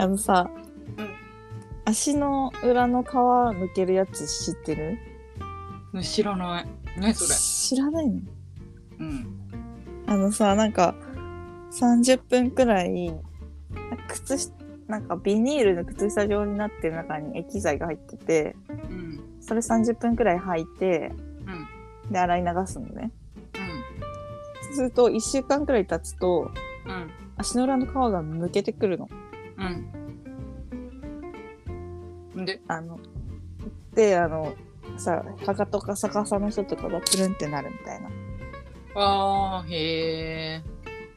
あのさ、うん。足の裏の皮むけるやつ知ってる？うん知らない。何それ？知らないの？うん。あのさなんか30分くらい靴下なんかビニールの靴下状になってる中に液剤が入っててうん。それ30分くらい履いてうん。で洗い流すのね。うそうすると1週間くらい経つとんうん。足の裏の皮がむけてくるの。うんで？あのであのさかかとカサカサの人とかがプルンってなるみたいな。あーへえ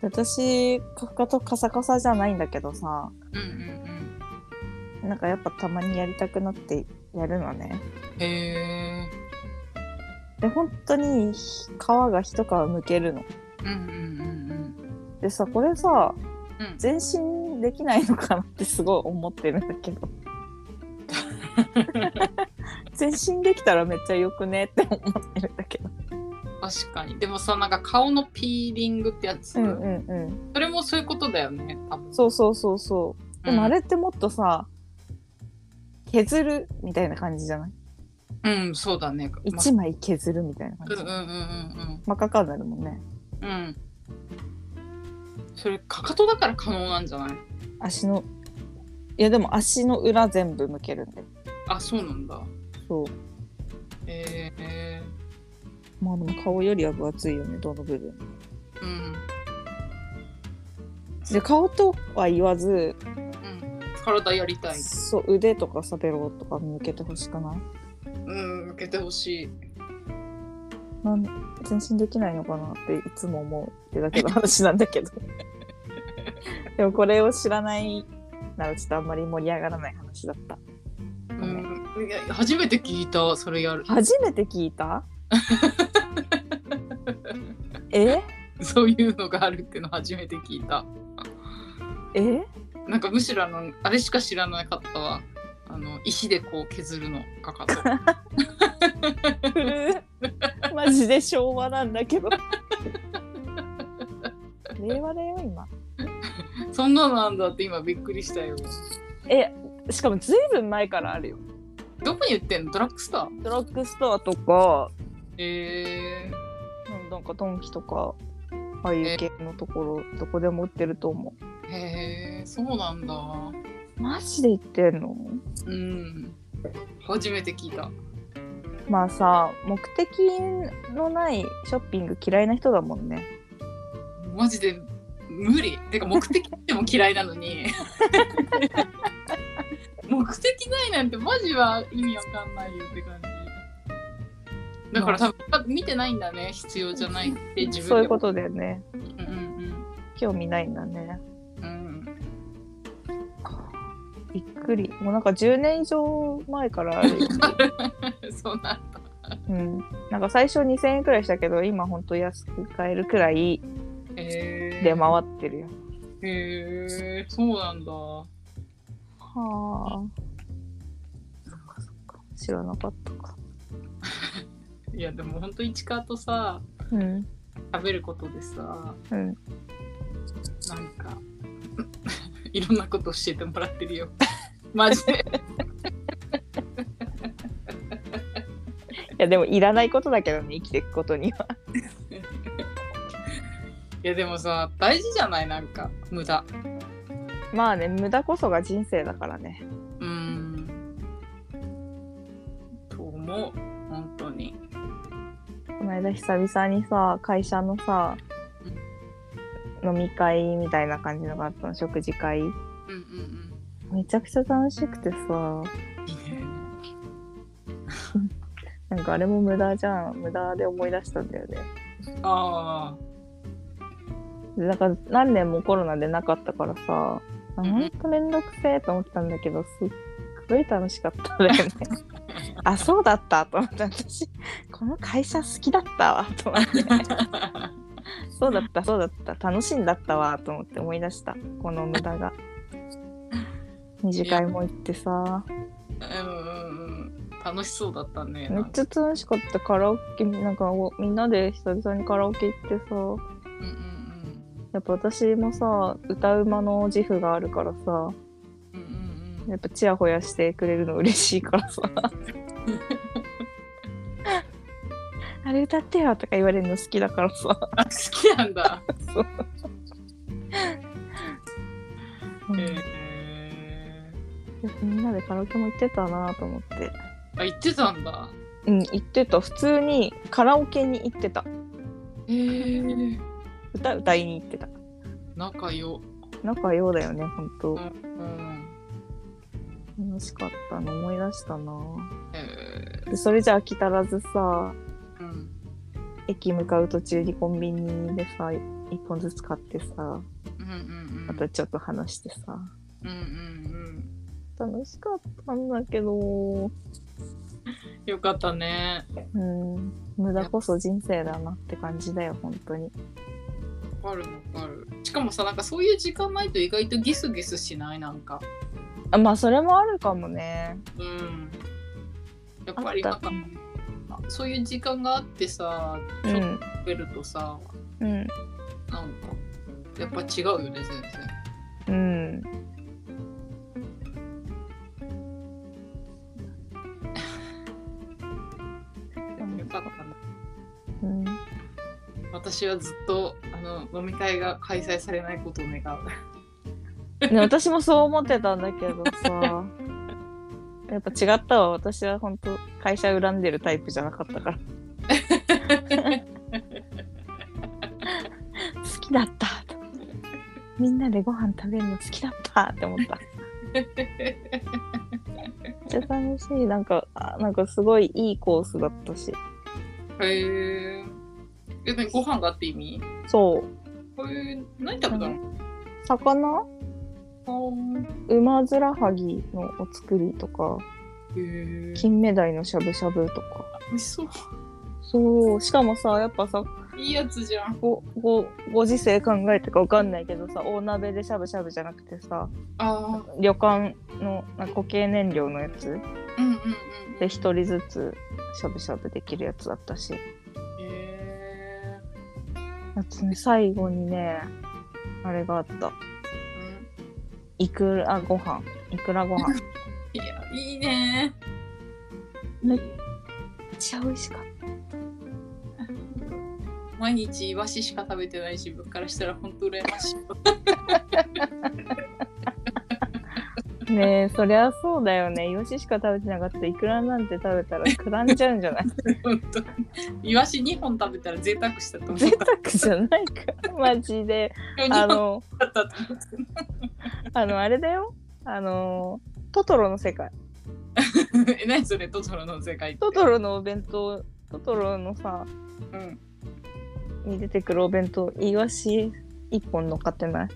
私かかとカサカサじゃないんだけどさ。うんうんなんかやっぱたまにやりたくなってやるのね。うんへえで本当に皮が一皮むけるの。うんうんうんでさこれさうん。うん全身できないのかなってすごい思ってるんだけど 全身できたらめっちゃよくねって思ってるんだけど。確かに。でもさなんか顔のピーリングってやつ、うんうんうん。それもそういうことだよね多分。そうそうそうそう。でもあれってもっとさ、削るみたいな感じじゃない？うん、うん、そうだね。一枚削るみたいな感じ、うんうんうんうん真っ赤っかになるもんね。うん。うんそれかかとだから可能なんじゃない？足のいやでも足の裏全部向けるんであそうなんだ。そう。へえまあでも顔よりは分厚いよねどの部分うん。で顔とは言わずうん。体やりたい。そう腕とかさベロとか向けてほしくない？うん向けてほしい。なん全身できないのかなっていつも思うってだけの話なんだけど。でもこれを知らないならちょっとあんまり盛り上がらない話だった初めて聞いたそれやる初めて聞いた？え？そういうのがあるっての初めて聞いた。え？なんかむしろあのあれしか知らなかったわ。あの石でこう削るのかかとマジで昭和なんだけど。令和だよ今。そんなのなんだって今びっくりしたよ。えしかもずいぶん前からあるよどこに売ってんの？ドラッグストア？ドラッグストアとかえうんなんかドンキとかああいう系のところどこでも売ってると思ー、へえそうなんだ。うマジで言ってんの？うん。初めて聞いた。まあさ目的のないショッピング嫌いな人だもんね。マジで無理。てか目的っても嫌いなのに 目的ないなんてマジは意味わかんないよって感じ。だから多分見てないんだね必要じゃないって自分でそういうことだよね。うんうん興味ないんだね。うん。うんびっくり。もうなんか10年以上前からある。よ、そうなんだ。うん、なんか最初2000円くらいしたけど今ほんと安く買えるくらい出回ってるよ。へえそうなんだはあ。そっかそっか知らなかったか。いやでもほんと市川とさうん。食べることでさうん。なんか いろんなこと教えてもらってるよ。マジで。いやでもいらないことだけどね生きていくことには。いやでもさ大事じゃない？なんか無駄まあね無駄こそが人生だからね。うーん。と思う。本当に。この間久々にさ会社のさ飲み会みたいな感じのがあったの。食事会。うんうんうん。めちゃくちゃ楽しくてさ。なんかあれも無駄じゃん。無駄で思い出したんだよね。あでなんか何年もコロナでなかったからさ。あんうんほんとめんどくせえと思ったんだけどすっごい楽しかったんだよね。あそうだったと思って私この会社好きだったわと思って。あそうだったそうだった。楽しいんだったわと思って思い出した。この無駄が。二次会も行ってさ。うんうんうん。楽しそうだったね。めっちゃ楽しかった。カラオケなんかおみんなで久々にカラオケ行ってさ。うんうんやっぱ私もさ歌うまの自負があるからさうんやっぱチヤホヤしてくれるの嬉しいからさ。あれ歌ってよとか言われるの好きだからさ、あ好きなんだ。そう。うえみんなでカラオケも行ってたなと思って。あ言ってたんだ。うん行ってた。普通にカラオケに行ってた。へえ歌歌いに行ってた仲良。仲良だよねほんとうん。楽しかったの思い出したなへえでそれじゃ飽き足らずさうん。駅向かう途中にコンビニでさ一本ずつ買ってさうんうんうん。またちょっと話してさうんうんうん。楽しかったんだけどよかったね。うん無駄こそ人生だなって感じだよ本当にわかるわかる。しかもさ、なんかそういう時間ないと意外とギスギスしないなんか。あまあそれもあるかもねうん。やっぱりなんか、あそういう時間があってさ、ちょっとうん食べるとさ、うんなんか、やっぱ違うよね、全然。うんでも よかったな。うん私はずっとあの飲み会が開催されないことを願う。ね、私もそう思ってたんだけどさ。やっぱ違ったわ。私は本当会社恨んでるタイプじゃなかったから。好きだった。とみんなでご飯食べるの好きだったって思った。めっちゃ楽しい。なんかあなんかすごいいいコースだったし。へえ。え、何ご飯があって意味？そうへえ、何食べたの？魚？あ馬面はぎのお作りとか。金目鯛のしゃぶしゃぶとか美味しそう。そうしかもさやっぱさいいやつじゃん。ごごご時世考えてかわかんないけどさ大鍋でしゃぶしゃぶじゃなくてさああ。旅館の固形燃料のやつ？うんうんうん。で一人ずつしゃぶしゃぶできるやつだったし。あとね最後にねあれがあったうんいくらご飯いくらご飯 いや、いいね。めっちゃ美味しかっ毎日イワシしか食べてない自分からしたら本当羨ましい。たねえそりゃそうだよね。イワシしか食べてなかったらいくらなんて食べたらくらんじゃうんじゃない？本当。に。イワシ2本食べたら贅沢したと思う。贅沢じゃないか。マジで。あ2本のあのあれだよ。あのトトロの世界。え、何それ、トトロの世界。トトロのお弁当トトロのさうん。に出てくるお弁当イワシ一本乗っかってない？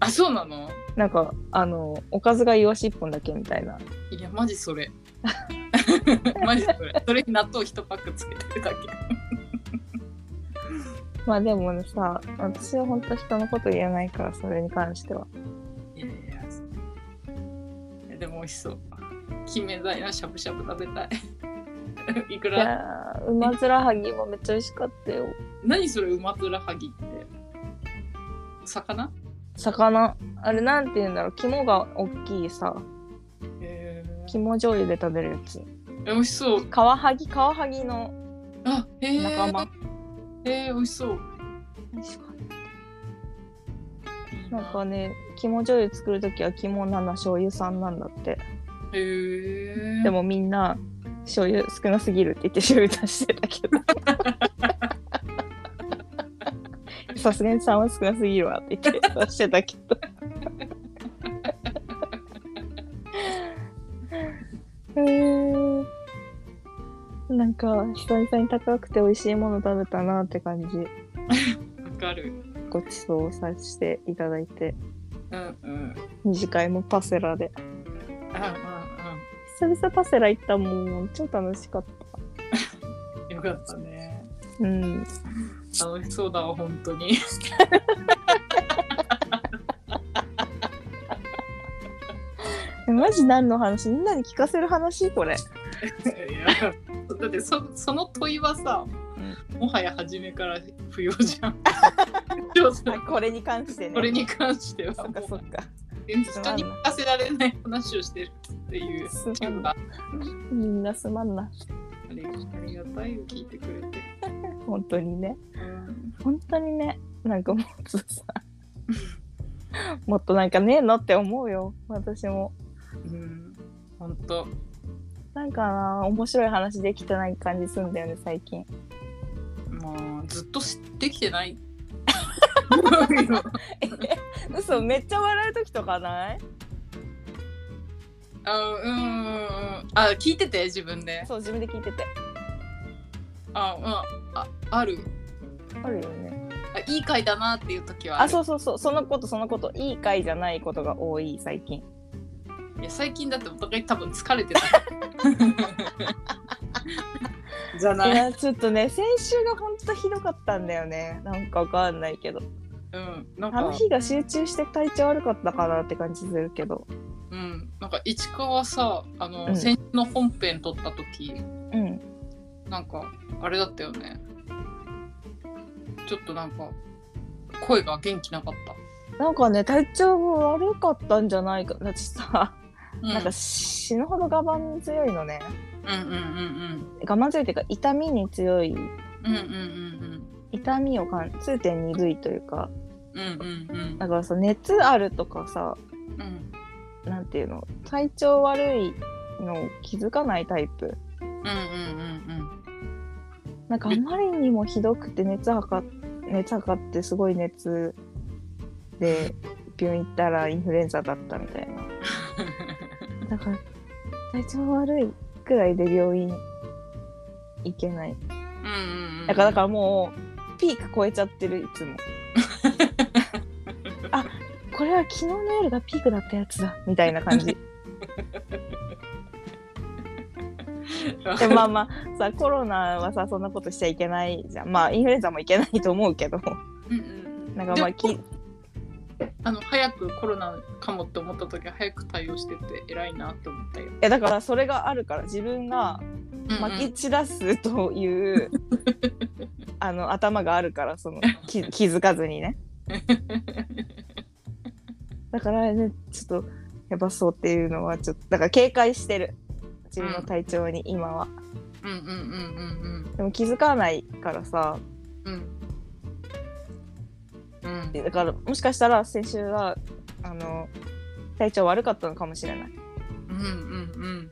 あ、そうなの？なんかあのおかずがイワシ一本だけみたいないや、マジそれ。マジそれ。それに納豆1パックつけてるだけ。まあでもねさ私は本当人のこと言えないからそれに関してはいやいやいや。でも美味しそう。金目鯛のしゃぶしゃぶ食べたい。いくいらやー馬面はぎもめっちゃ美味しかったよ何それ、うまつらはぎって？魚？魚。あれなんて言うんだろう。肝が大きいさ。へー。肝醤油で食べるやつ。え、美味しそう。カワハギカワハギのあ、へえ。仲間、へえ、美味しそう。いいなんかね肝醤油作るときは肝7醤油3なんだって。へえ。でもみんな醤油少なすぎるって言って醤油足してたけどさすがに3は少なすぎるわって言って足してたけどへーなんか久々に高くて美味しいもの食べたなって感じわかる。ごちそうさせていただいてうんうん。二次会もパセラであ久々パセラ行ったもん超楽しかったうん。よかったね。うん楽しそうだわ、本当に。え マジ何の話？みんなに聞かせる話？これ。だってそその問いはさ、もはや初めから不要じゃん。これに関してね。これに関しては。そっかそっか。人に聞かせられない話をしてるっていう。みんなすまんな。りありがたいよ聞いてくれて。本当にね。うん。本当にね。なんかもっとさ。もっとなんかねえのって思うよ。私も。うん、本当。なんかな面白い話できてない感じすんだよね最近。まあ、ずっと知ってきてない。嘘めっちゃ笑う時とかない？あ、うんうんうん。あ、聞いてて、自分で。そう自分で聞いててあ、うん。あ、ある？あるよねあいい回だなっていう時はある。あそうそうそうそのことそのこといい回じゃないことが多い最近いや、最近だってお互い多分疲れてた。じゃいない？やちょっとね先週がほんとひどかったんだよねなんかわかんないけどうん。なんか、あの日が集中して体調悪かったかなって感じするけどうん。なんか、市川さ、あの、うん先週の本編撮った時、うんなんか、あれだったよね。ちょっとなんか、声が元気なかった。なんかね体調が悪かったんじゃないかだってさ、うん、なんか死ぬほど我慢強いのね。うんうんうん我慢強いっていうか痛みに強い。うんうんうんうん。痛みを感痛点鈍いというか。うんうんうん。だからさ熱あるとかさうん。なんていうの体調悪いのを気づかないタイプ。うんうんうんなんかあまりにもひどくて熱測っ熱測ってすごい熱で病院行ったらインフルエンザだったみたいな。だから体調悪いくらいで病院行けない。うんうんだからだからもうピーク超えちゃってるいつも。あこれは昨日の夜がピークだったやつだみたいな感じ でまあまあさコロナはさそんなことしちゃいけないじゃん。まあインフルエンザもいけないと思うけど。うんうん。なんかまあきあの早くコロナかもって思った時は早く対応してて偉いなって思ったよ。いやだからそれがあるから自分がまき散らすという、あの頭があるからその気 気づかずにね。だからねちょっとやばそうっていうのはちょっとだから警戒してる自分の体調に今は、うん。うんうんうんでも気づかないからさ。うん。うん。うんだからもしかしたら先週はあの体調悪かったのかもしれない。うんうんうん。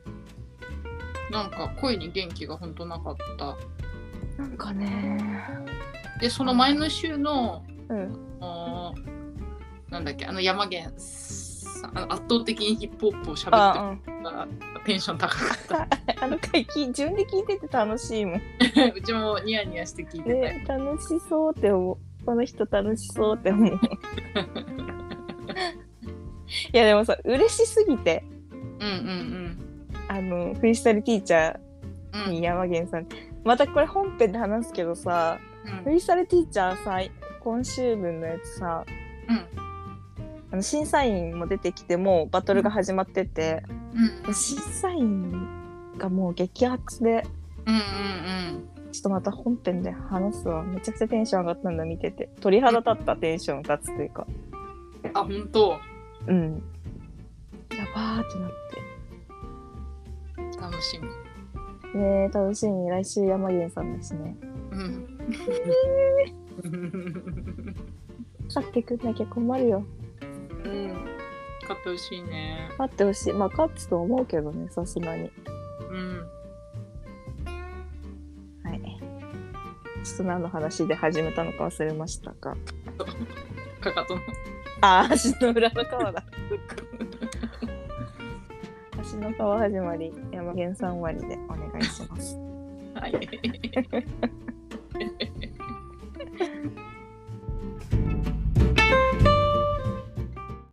なんか声に元気が本当なかった。なんかね。でその前の週のうん。あーなんだっけあの山源さんあの圧倒的にヒップホップを喋あってるからテンション高かった。あの回き自分で聞いてて楽しいもん。うちもニヤニヤして聞いて。ね楽しそうって思う。この人楽しそうって思う。いやでもさ嬉しすぎて。うんうんあのフリースタイルティーチャうん。うん。ーに山源さん、またこれ本編で話すけどさうん。フリースタイルティーチャーさ今週分のやつさうん。あの審査員も出てきてもうバトルが始まってて、うん審査員がもう激アツで。うんうんちょっとまた本編で話すわ。めちゃくちゃテンション上がったんだ見てて。鳥肌立ったテンション立つというか。うん。あ本当？うん。やばーってなっ楽しみ。てねえ楽しみ。来週山源さんだしね。うん。勝ってくんなきゃ困るよ。うん。買ってほしいね。勝ってほしいまあ勝つと思うけどねさすがにうん。はいちょっと何の話で始めたのか忘れましたがかかとの。あー足の裏の川だ 足の川始まり山源さん終わりでお願いしますはい。